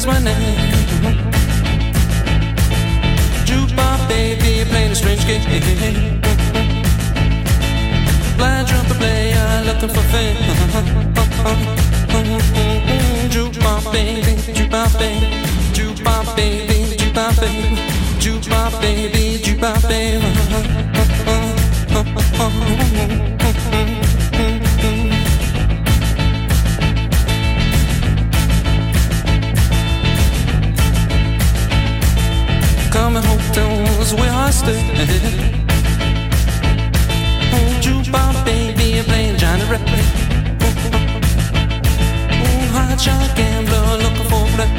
is my name. Jukebox baby playing a strange game. Blind trumpet player looking for fame. Jukebox baby, you're playing Johnny Ripley. Hot shot gambler looking for blood.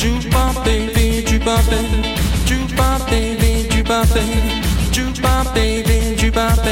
Jukebox baby, jukebox baby, jukebox baby, jukebox baby, jukebox baby, jukebox.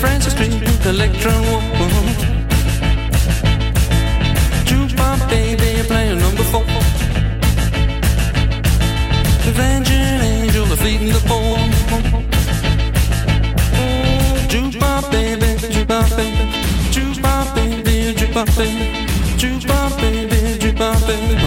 Francis Street, electron woman. Jukebox baby playing number four. The Vangel angel, the fleeting the four. Jukebox baby, jukebox baby, jukebox baby, jukebox baby, jukebox baby, jukebox baby.